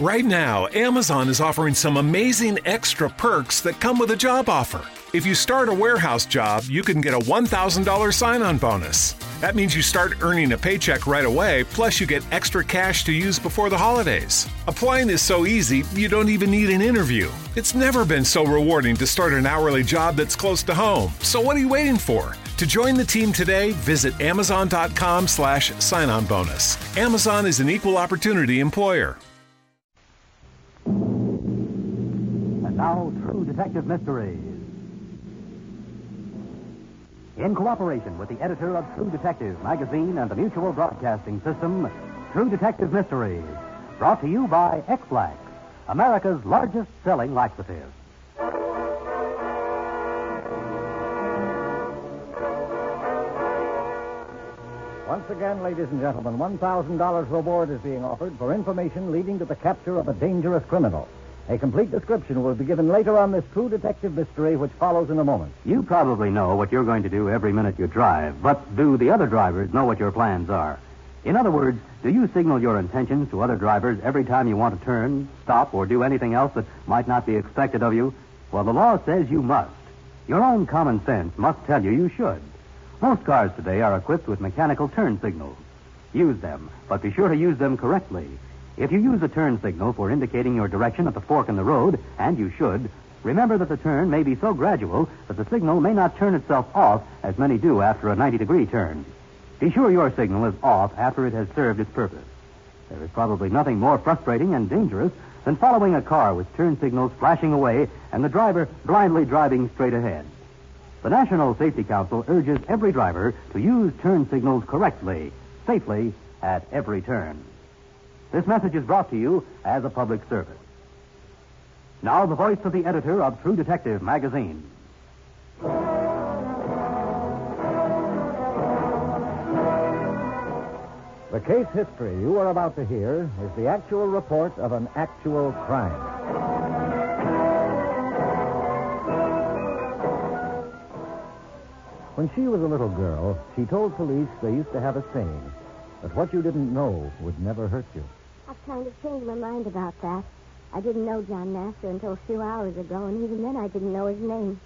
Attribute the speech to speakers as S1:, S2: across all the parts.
S1: Right now, Amazon is offering some amazing extra perks that come with a job offer. If you start a warehouse job, you can get a $1,000 sign on bonus. That means you start earning a paycheck right away, plus, you get extra cash to use before the holidays. Applying is so easy, you don't even need an interview. It's never been so rewarding to start an hourly job that's close to home. So, what are you waiting for? To join the team today, visit amazon.com slash sign on bonus. Amazon is an equal opportunity employer.
S2: True Detective Mysteries. In cooperation with the editor of True Detective magazine and the Mutual Broadcasting System, True Detective Mysteries. Brought to you by Ex-Lax, America's largest selling laxative. Once again, ladies and gentlemen, $1,000 reward is being offered for information leading to the capture of a dangerous criminal. A complete description will be given later on this true detective mystery, which follows in a moment.
S3: You probably know what you're going to do every minute you drive, but do the other drivers know what your plans are? In other words, do you signal your intentions to other drivers every time you want to turn, stop, or do anything else that might not be expected of you? Well, the law says you must. Your own common sense must tell you you should. Most cars today are equipped with mechanical turn signals. Use them, but be sure to use them correctly. If you use a turn signal for indicating your direction at the fork in the road, and you should, remember that the turn may be so gradual that the signal may not turn itself off as many do after a 90 degree turn. Be sure your signal is off after it has served its purpose. There is probably nothing more frustrating and dangerous than following a car with turn signals flashing away and the driver blindly driving straight ahead. The National Safety Council urges every driver to use turn signals correctly, safely, at every turn. This message is brought to you as a public service. Now, the voice of the editor of True Detective magazine.
S2: The case history you are about to hear is the actual report of an actual crime. When she was a little girl, she told police they used to have a saying that what you didn't know would never hurt you.
S4: Kind of changed my mind about that. I didn't know John Nasser until a few hours ago, and even then I didn't know his name.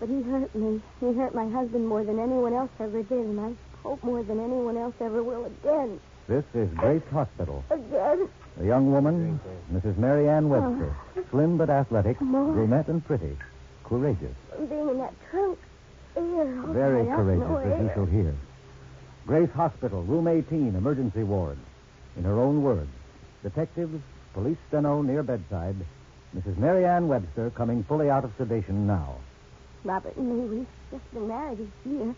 S4: But he hurt me. He hurt my husband more than anyone else ever did, and I hope more than anyone else ever will again.
S2: This is Grace Hospital.
S4: Again?
S2: A young woman, Mrs. Mary Ann oh. Webster, slim but athletic, brunette and pretty, courageous,
S4: Being in that trunk. Ew,
S2: very courageous, as you shall hear. Grace Hospital, room 18, emergency ward. In her own words, detectives, police steno near bedside, Mrs. Mary Ann Webster coming fully out of sedation now.
S4: Robert and me, we've just been married a year.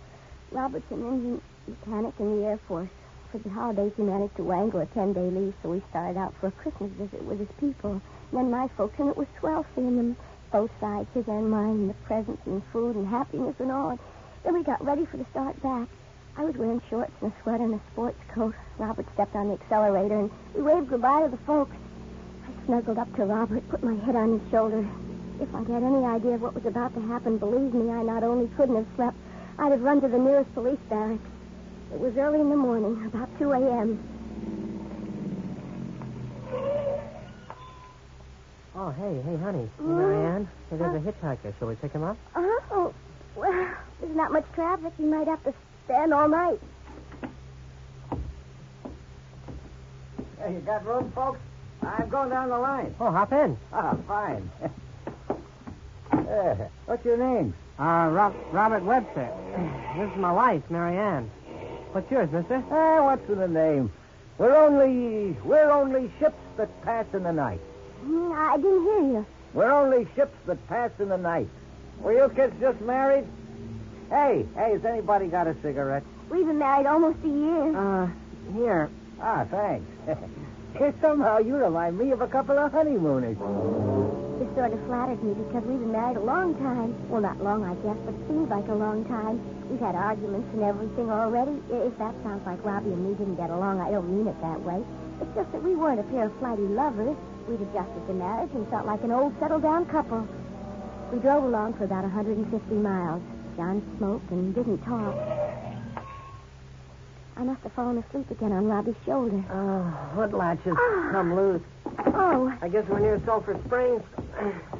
S4: Robert's an engine mechanic in the Air Force. For the holidays, he managed to wangle a 10-day leave, so we started out for a Christmas visit with his people. And then my folks, and it was swell seeing them, both sides, his and mine, and the presents and food and happiness and all. Then we got ready for the start back. I was wearing shorts and a sweater and a sports coat. Robert stepped on the accelerator, and we waved goodbye to the folks. I snuggled up to Robert, put my head on his shoulder. If I'd had any idea of what was about to happen, believe me, I not only couldn't have slept, I'd have run to the nearest police barracks. It was early in the morning, about 2 a.m.
S5: Oh, hey, hey, honey. Hey, Marianne. Hey, there's a hitchhiker. Shall we pick him up?
S4: Uh oh, well, there's not much traffic. You might have to stand all night.
S6: Hey, you got room, folks? I'm going down the line.
S5: Oh, hop in.
S6: Ah, fine. Uh, what's your name?
S5: Uh, Rob- Robert Webster. This is my wife, Marianne. What's yours, mister?
S6: Ah, what's in the name? We're only we're only ships that pass in the night.
S4: Hmm, I didn't hear you.
S6: We're only ships that pass in the night. Were you kids just married? Hey, hey, has anybody got a cigarette?
S4: We've been married almost a year.
S5: Uh, here.
S6: Ah, thanks. Somehow you remind me of a couple of honeymooners.
S4: This sort of flatters me because we've been married a long time. Well, not long, I guess, but seems like a long time. We've had arguments and everything already. If that sounds like Robbie and me didn't get along, I don't mean it that way. It's just that we weren't a pair of flighty lovers. We'd adjusted to marriage and felt like an old settled-down couple. We drove along for about 150 miles. John smoked and didn't talk. I must have fallen asleep again on Robbie's shoulder.
S5: Oh, what latches come loose.
S4: Oh,
S5: I guess we're near Sulphur Springs.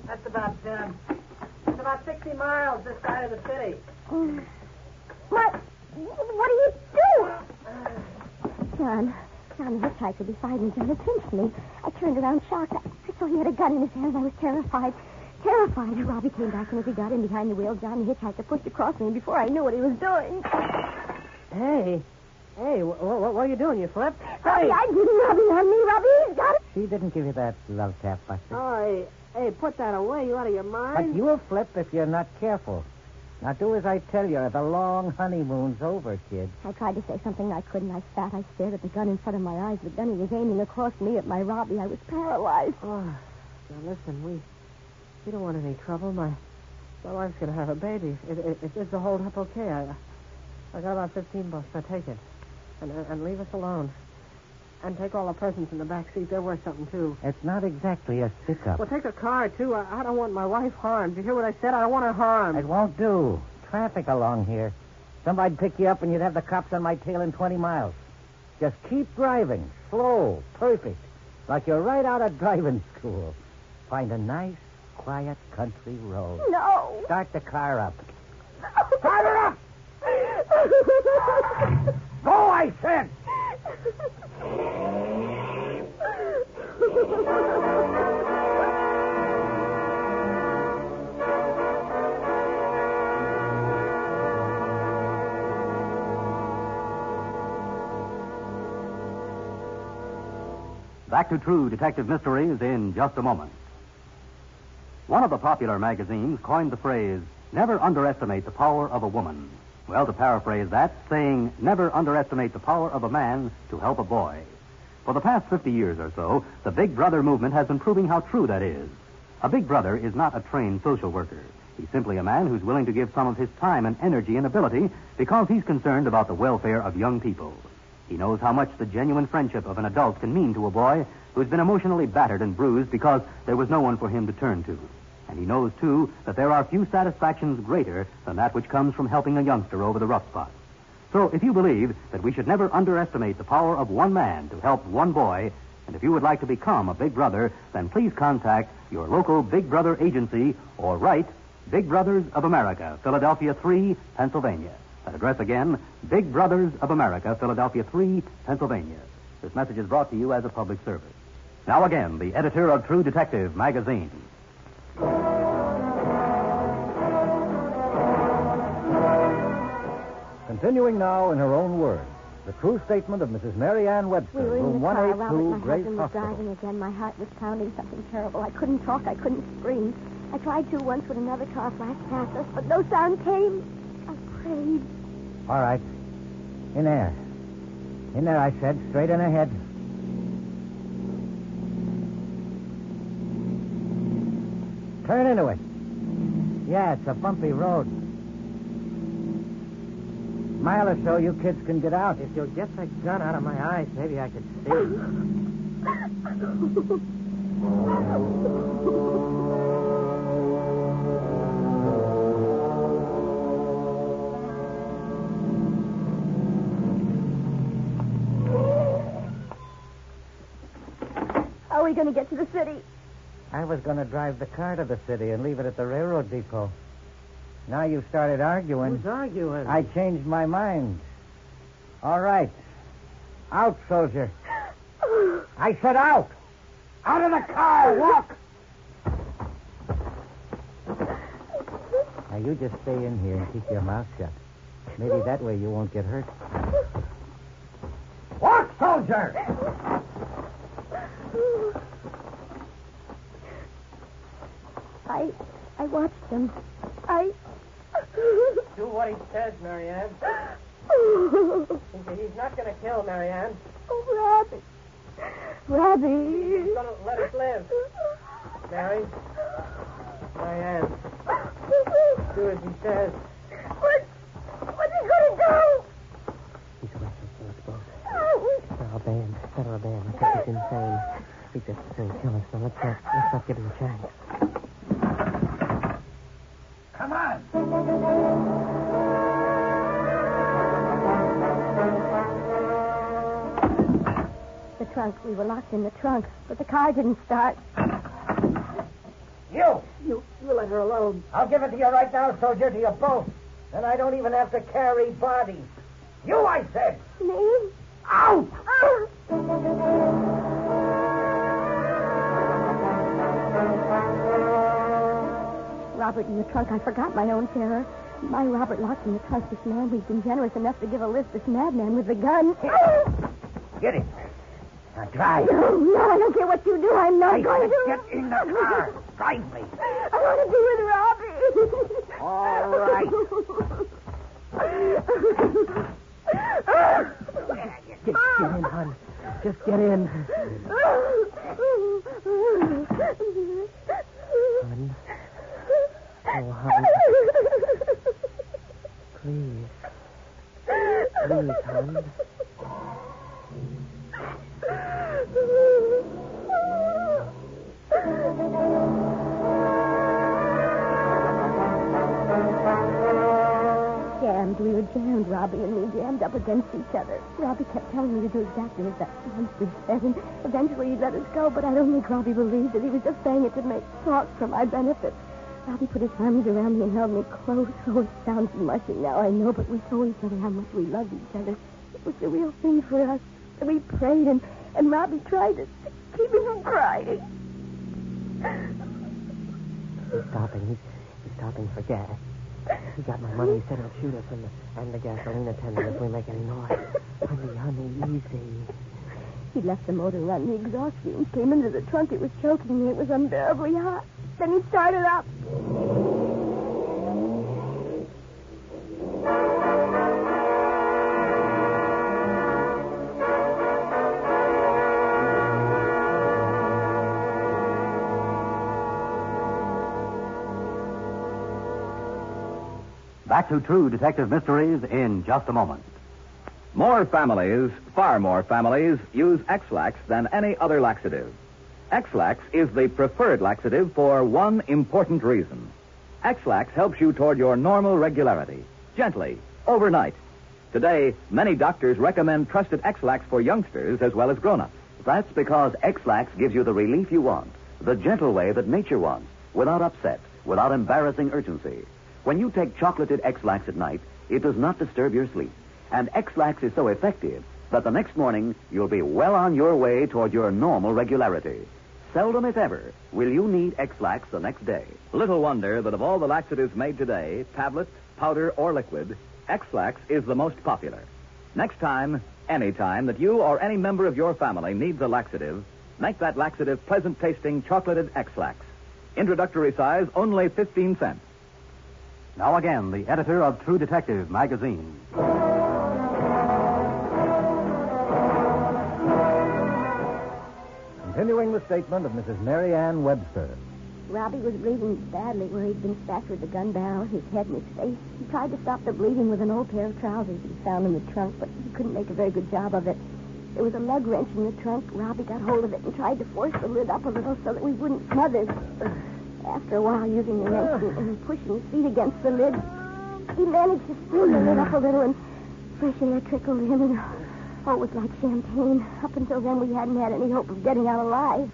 S5: That's about, uh, it's about 60 miles this side of the city.
S4: what? What are you doing? John, John, the hitchhiker beside me, John, had pinched me. I turned around shocked. I, I saw he had a gun in his hand. I was terrified. Terrified. Robbie came back, and as he got in behind the wheel, John, the hitchhiker, pushed across me before I knew what he was doing.
S5: Hey, hey, wh- wh- what are you doing? You flipped?
S4: Robbie, I didn't Robbie on me. Robbie, he's got it.
S2: She didn't give you that love tap, Buster.
S5: Oh, hey, hey, put that away. You out of your
S2: But
S5: mind?
S2: you'll flip if you're not careful. Now do as I tell you. The long honeymoon's over, kid.
S4: I tried to say something I couldn't. I sat. I stared at the gun in front of my eyes. The gun he was aiming across me at my Robbie. I was paralyzed.
S5: Oh, now listen, we we don't want any trouble. My my wife's gonna have a baby. If, if, if this will hold up okay, I I got about fifteen bucks. Now take it, and and- leave us alone, and take all the presents in the back seat. They're worth something too.
S2: It's not exactly a stick-up.
S5: Well, take a car too. I, I don't want my wife harmed. You hear what I said? I don't want her harmed.
S2: It won't do. Traffic along here. Somebody'd pick you up and you'd have the cops on my tail in 20 miles. Just keep driving. Slow. Perfect. Like you're right out of driving school. Find a nice, quiet country road.
S4: No.
S2: Start the car up. Start it up! Go, I said!
S3: Back to True Detective Mysteries in just a moment. One of the popular magazines coined the phrase, never underestimate the power of a woman. Well, to paraphrase that, saying, never underestimate the power of a man to help a boy. For the past 50 years or so, the Big Brother movement has been proving how true that is. A Big Brother is not a trained social worker. He's simply a man who's willing to give some of his time and energy and ability because he's concerned about the welfare of young people. He knows how much the genuine friendship of an adult can mean to a boy who's been emotionally battered and bruised because there was no one for him to turn to. And he knows, too, that there are few satisfactions greater than that which comes from helping a youngster over the rough spot. So if you believe that we should never underestimate the power of one man to help one boy, and if you would like to become a Big Brother, then please contact your local Big Brother agency or write Big Brothers of America, Philadelphia 3, Pennsylvania. That address again, Big Brothers of America, Philadelphia 3, Pennsylvania. This message is brought to you as a public service. Now again, the editor of True Detective magazine.
S2: Continuing now in her own words, the true statement of Mrs. Mary Ann Webster,
S4: We were in
S2: room
S4: the car. Robert, my
S2: Grace
S4: husband was
S2: Hospital.
S4: driving again. My heart was pounding something terrible. I couldn't talk. I couldn't scream. I tried to once when another car flashed past us, but no sound came. I prayed.
S2: All right. In there. In there, I said. Straight in ahead. Turn into it. Yeah, it's a bumpy road. Mile or so, you kids can get out.
S5: If you'll get the gun out of my eyes, maybe I could see.
S4: are we going to get to the city?
S2: I was going to drive the car to the city and leave it at the railroad depot. Now you've started arguing.
S5: Who's arguing?
S2: I changed my mind. All right. Out, soldier. I said out. Out of the car. Walk. Now you just stay in here and keep your mouth shut. Maybe that way you won't get hurt. Walk, soldier.
S4: I I watched him. I.
S5: Do what he says, Marianne.
S4: oh,
S5: He's not going to kill Marianne.
S4: Oh, Robbie. Robbie.
S5: He's going to let us live. Mary? Marianne, do as he says.
S4: What? What's he going to do?
S5: He's arrested for us both.
S4: Oh,
S5: Federal band. Federal band. I think he's insane. He's just going to kill us. So let's not, let's not give him a chance.
S2: Come on.
S4: The trunk. We were locked in the trunk, but the car didn't start.
S6: You!
S5: You, you let her alone.
S6: I'll give it to you right now, soldier, to you both. Then I don't even have to carry bodies. You, I said!
S4: Me?
S6: Out!
S4: Robert in the trunk. I forgot my own terror. My Robert locked in the trunk. This man who's been generous enough to give a lift. This madman with the gun.
S6: Get it. Now drive.
S4: No, no, I don't care what you do. I'm not
S6: I
S4: going to.
S6: get in the car. Drive me.
S4: I want to be with Robbie.
S6: All right.
S5: Get, get in, hon. Just get in. Hon. Oh, hon. Please. Please, hon.
S4: Jammed. We were jammed, Robbie and me, jammed up against each other. Robbie kept telling me to do exactly as that monster said, and eventually he'd let us go, but I don't think Robbie believed it. He was just saying it to make talk for my benefit. Robbie put his arms around me and held me close. Oh, it sounds mushy now, I know, but we told each other how much we loved each other. It was the real thing for us. And we prayed, and, and Robbie tried to keep me from crying.
S5: He's stopping. He's, he's stopping for gas. He got my money. He said he'll shoot us and the, and the gasoline attendant if we make any noise. Honey, honey, easy.
S4: He left the motor running, The exhaust fumes came into the trunk. It was choking me. It was unbearably hot. Then he started up.
S3: Back to True Detective Mysteries in just a moment.
S7: More families, far more families, use Ex-Lax than any other laxative. Ex-Lax is the preferred laxative for one important reason. Ex-Lax helps you toward your normal regularity, gently, overnight. Today, many doctors recommend trusted Ex-Lax for youngsters as well as grown-ups.
S3: That's because Ex-Lax gives you the relief you want, the gentle way that nature wants, without upset, without embarrassing urgency. When you take chocolated Ex-Lax at night, it does not disturb your sleep. And Ex-Lax is so effective that the next morning you'll be well on your way toward your normal regularity. Seldom, if ever, will you need Ex-Lax the next day.
S7: Little wonder that of all the laxatives made today, tablet, powder, or liquid, Ex-Lax is the most popular. Next time, any time that you or any member of your family needs a laxative, make that laxative pleasant tasting chocolated Ex-Lax. Introductory size only 15 cents.
S3: Now again, the editor of True Detective magazine.
S2: Continuing the statement of Mrs. Mary Ann Webster.
S4: Robbie was bleeding badly where he'd been stabbed with the gun barrel, his head and his face. He tried to stop the bleeding with an old pair of trousers he found in the trunk, but he couldn't make a very good job of it. There was a lug wrench in the trunk. Robbie got hold of it and tried to force the lid up a little so that we wouldn't smother. After a while, using the wrench and, and pushing his feet against the lid, he managed to spin the lid up a little and fresh air trickled in and oh, it was like champagne. Up until then, we hadn't had any hope of getting out alive.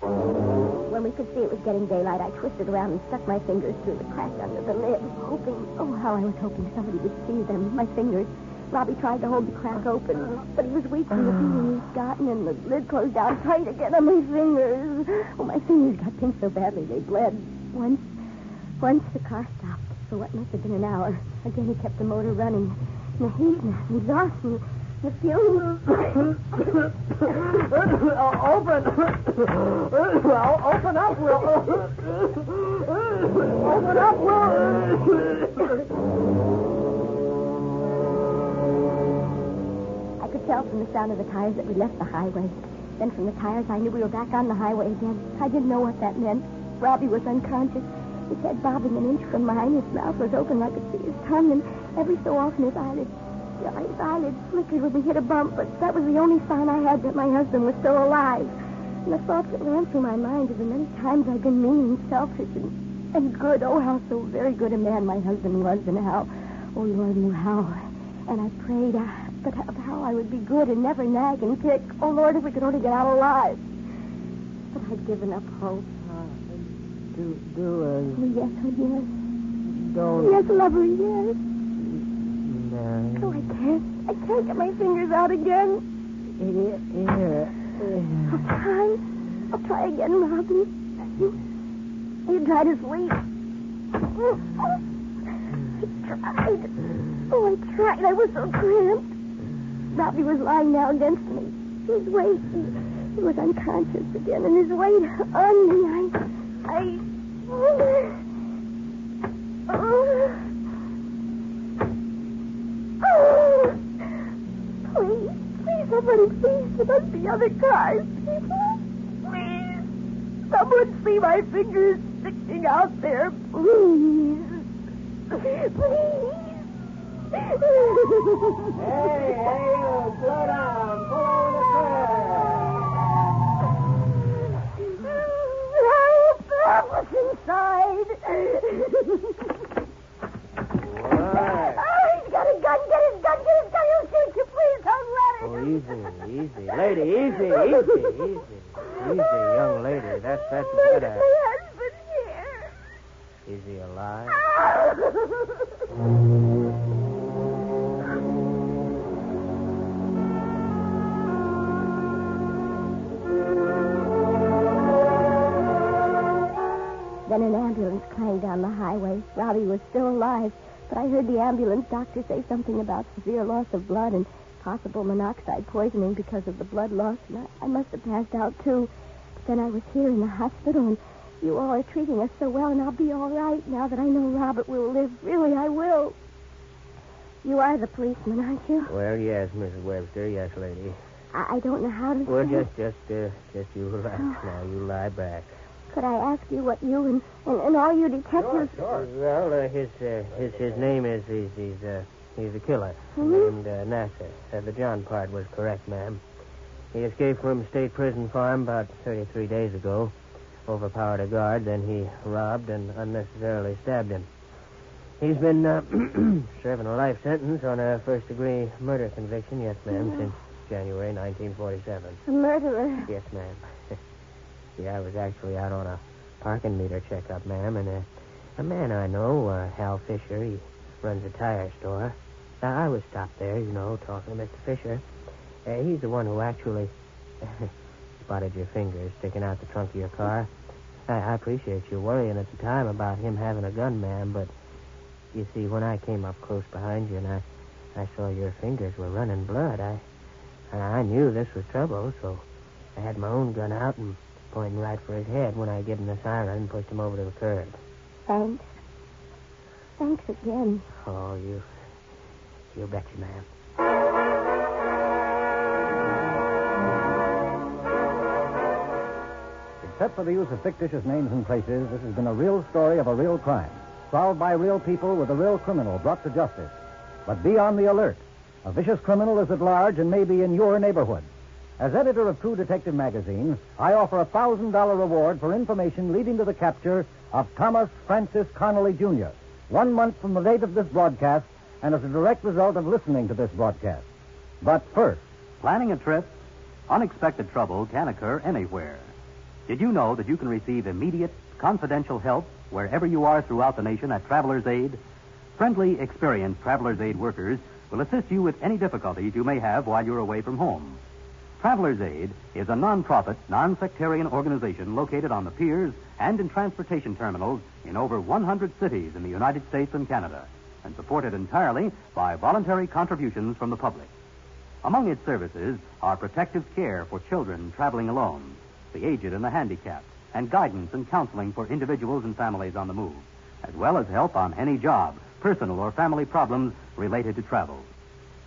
S4: When we could see it was getting daylight, I twisted around and stuck my fingers through the crack under the lid, hoping, oh, how I was hoping somebody would see them, my fingers. Robbie tried to hold the crack open, but he was weak from the beating he'd gotten, and the lid closed down tight again on my fingers. Oh, my fingers got pink so badly they bled. Once, once the car stopped for what must have been an hour. Again, he kept the motor running. And the heat and exhaust and the fumes.
S5: open. well, open up, Will. open up, Will.
S4: I could tell from the sound of the tires that we left the highway. Then from the tires, I knew we were back on the highway again. I didn't know what that meant. Robbie was unconscious. His head bobbing an inch from mine. His mouth was open. I could see his tongue, and every so often his eyelids, his eyelids flickered when we hit a bump. But that was the only sign I had that my husband was still alive. And the thoughts that ran through my mind of the many times I've been mean and selfish and, and good. Oh, how so very good a man my husband was, and how, oh Lord knew how. And I prayed, I, but of how I would be good and never nag and kick. Oh, Lord, if we could only get out alive. But I'd given up hope.
S5: Do, do, uh,
S4: Oh, yes, oh, yes.
S5: don't.
S4: Yes, lover, yes.
S5: Mary.
S4: Oh, I can't. I can't get my fingers out again.
S5: Here, here.
S4: I'll try. I'll try again, Robin. You, you tried to sleep. I tried. Oh, I tried. I was so cramped. Robbie was lying down against me. His weight. He, he was unconscious again, and his weight on me. I. I. Oh. Oh. Please, please, somebody, please. Must be other cars. People, please. Someone see my fingers sticking out there, please. Please.
S6: Hey, oh, hey, you, slow down. Pull over the
S4: Help! Help us inside.
S6: What?
S4: Oh, he's got a gun. Get his gun. Get his gun. He'll shoot you. Please don't let him.
S5: Oh, easy, easy. Lady, easy, easy, easy. Easy, young lady. That's, that's
S4: My,
S5: better.
S4: my husband here.
S5: Is he alive?
S4: Then an ambulance clanged down the highway. Robbie was still alive, but I heard the ambulance doctor say something about severe loss of blood and possible monoxide poisoning because of the blood loss, and I, I must have passed out too. But then I was here in the hospital, and you all are treating us so well, and I'll be all right now that I know Robert will live. Really, I will. You are the policeman, aren't you?
S5: Well, yes, Mrs. Webster. Yes, lady.
S4: I, I don't know how to.
S5: Well, just, just, uh, just you relax now. You lie back.
S4: Could I ask you what you and, and, and all you detectives... Sure.
S5: Well, uh, his, uh, his, his name is, he's, he's, uh, he's a killer
S4: Mhm.
S5: named uh, Nasser. Uh, the John part was correct, ma'am. He escaped from State Prison Farm about 33 days ago, overpowered a guard, then he robbed and unnecessarily stabbed him. He's been uh, serving a life sentence on a first-degree murder conviction, yes, ma'am, since January 1947.
S4: A murderer.
S5: Yes, ma'am. See, I was actually out on a parking meter checkup, ma'am, and uh, a man I know, uh, Hal Fisher, he runs a tire store. I was stopped there, you know, talking to Mr. Fisher. Uh, he's the one who actually spotted your fingers sticking out the trunk of your car. I, I appreciate you worrying at the time about him having a gun, ma'am, but you see, when I came up close behind you and I, I saw your fingers were running blood, I, I knew this was trouble, so I had my own gun out and pointing right for his head when I gave him the siren and pushed him over to the curb.
S4: Thanks. Thanks again.
S5: Oh, you, you betcha, ma'am.
S2: Except for the use of fictitious names and places, this has been a real story of a real crime, solved by real people with a real criminal brought to justice. But be on the alert. A vicious criminal is at large and may be in your neighborhood. As editor of True Detective magazine, I offer a thousand dollar reward for information leading to the capture of Thomas Francis Connolly Jr. One month from the date of this broadcast, and as a direct result of listening to this broadcast. But first,
S3: Planning a trip? Unexpected trouble can occur anywhere. Did you know that you can receive immediate, confidential help wherever you are throughout the nation at Traveler's Aid? Friendly, experienced Traveler's Aid workers will assist you with any difficulties you may have while you're away from home. Traveler's Aid is a non-profit, non-sectarian organization located on the piers and in transportation terminals in over 100 cities in the United States and Canada, and supported entirely by voluntary contributions from the public. Among its services are protective care for children traveling alone, the aged and the handicapped, and guidance and counseling for individuals and families on the move, as well as help on any job, personal or family problems related to travel.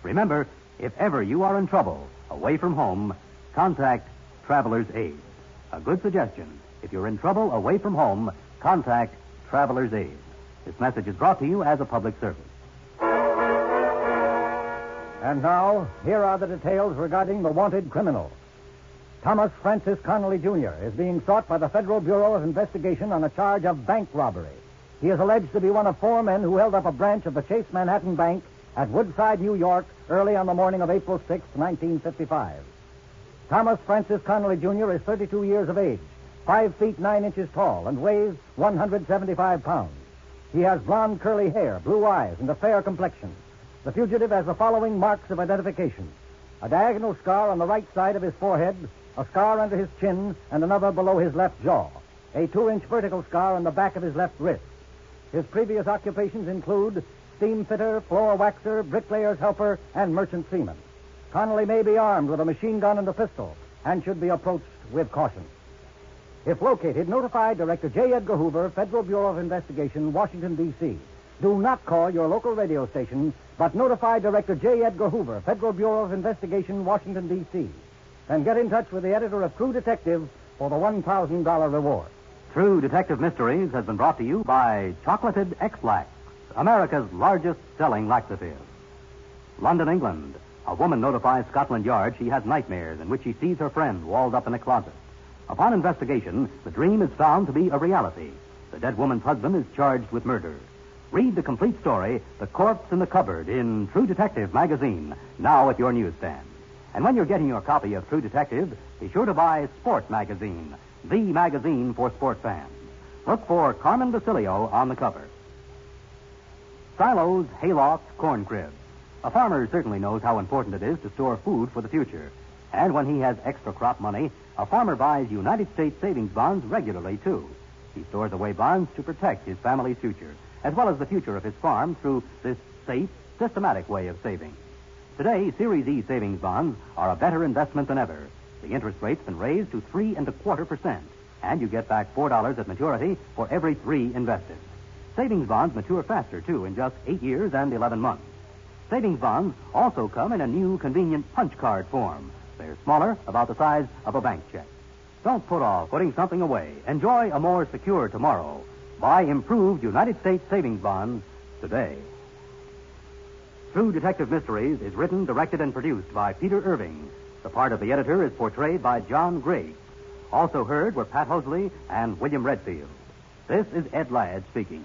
S3: Remember, if ever you are in trouble away from home, contact Traveler's Aid. A good suggestion. If you're in trouble away from home, contact Traveler's Aid. This message is brought to you as a public service.
S2: And now, here are the details regarding the wanted criminal. Thomas Francis Connolly Jr. is being sought by the Federal Bureau of Investigation on a charge of bank robbery. He is alleged to be one of four men who held up a branch of the Chase Manhattan Bank at Woodside, New York, early on the morning of April 6, 1955. Thomas Francis Connolly Jr. is 32 years of age, 5 feet 9 inches tall, and weighs 175 pounds. He has blond curly hair, blue eyes, and a fair complexion. The fugitive has the following marks of identification. A diagonal scar on the right side of his forehead, a scar under his chin, and another below his left jaw. A two-inch vertical scar on the back of his left wrist. His previous occupations include steam fitter, floor waxer, bricklayer's helper, and merchant seaman. Connolly may be armed with a machine gun and a pistol and should be approached with caution. If located, notify Director J. Edgar Hoover, Federal Bureau of Investigation, Washington, D.C. Do not call your local radio station, but notify Director J. Edgar Hoover, Federal Bureau of Investigation, Washington, D.C. And get in touch with the editor of True Detective for the $1,000 reward.
S3: True Detective Mysteries has been brought to you by Chocolated Ex-Lax, America's largest selling laxative. London, England. A woman notifies Scotland Yard she has nightmares in which she sees her friend walled up in a closet. Upon investigation, the dream is found to be a reality. The dead woman's husband is charged with murder. Read the complete story, The Corpse in the Cupboard, in True Detective magazine, now at your newsstand. And when you're getting your copy of True Detective, be sure to buy Sport Magazine, the magazine for sport fans. Look for Carmen Basilio on the cover. Silos, haylofts, corn cribs. A farmer certainly knows how important it is to store food for the future. And when he has extra crop money, a farmer buys United States savings bonds regularly, too. He stores away bonds to protect his family's future, as well as the future of his farm through this safe, systematic way of saving. Today, Series E savings bonds are a better investment than ever. The interest rate's been raised to three and a quarter percent, and you get back four dollars at maturity for every three invested. Savings bonds mature faster, too, in just eight years and 11 months. Savings bonds also come in a new convenient punch card form. They're smaller, about the size of a bank check. Don't put off putting something away. Enjoy a more secure tomorrow. Buy improved United States savings bonds today. True Detective Mysteries is written, directed, and produced by Peter Irving. The part of the editor is portrayed by John Gray. Also heard were Pat Hosley and William Redfield. This is Ed Ladd speaking.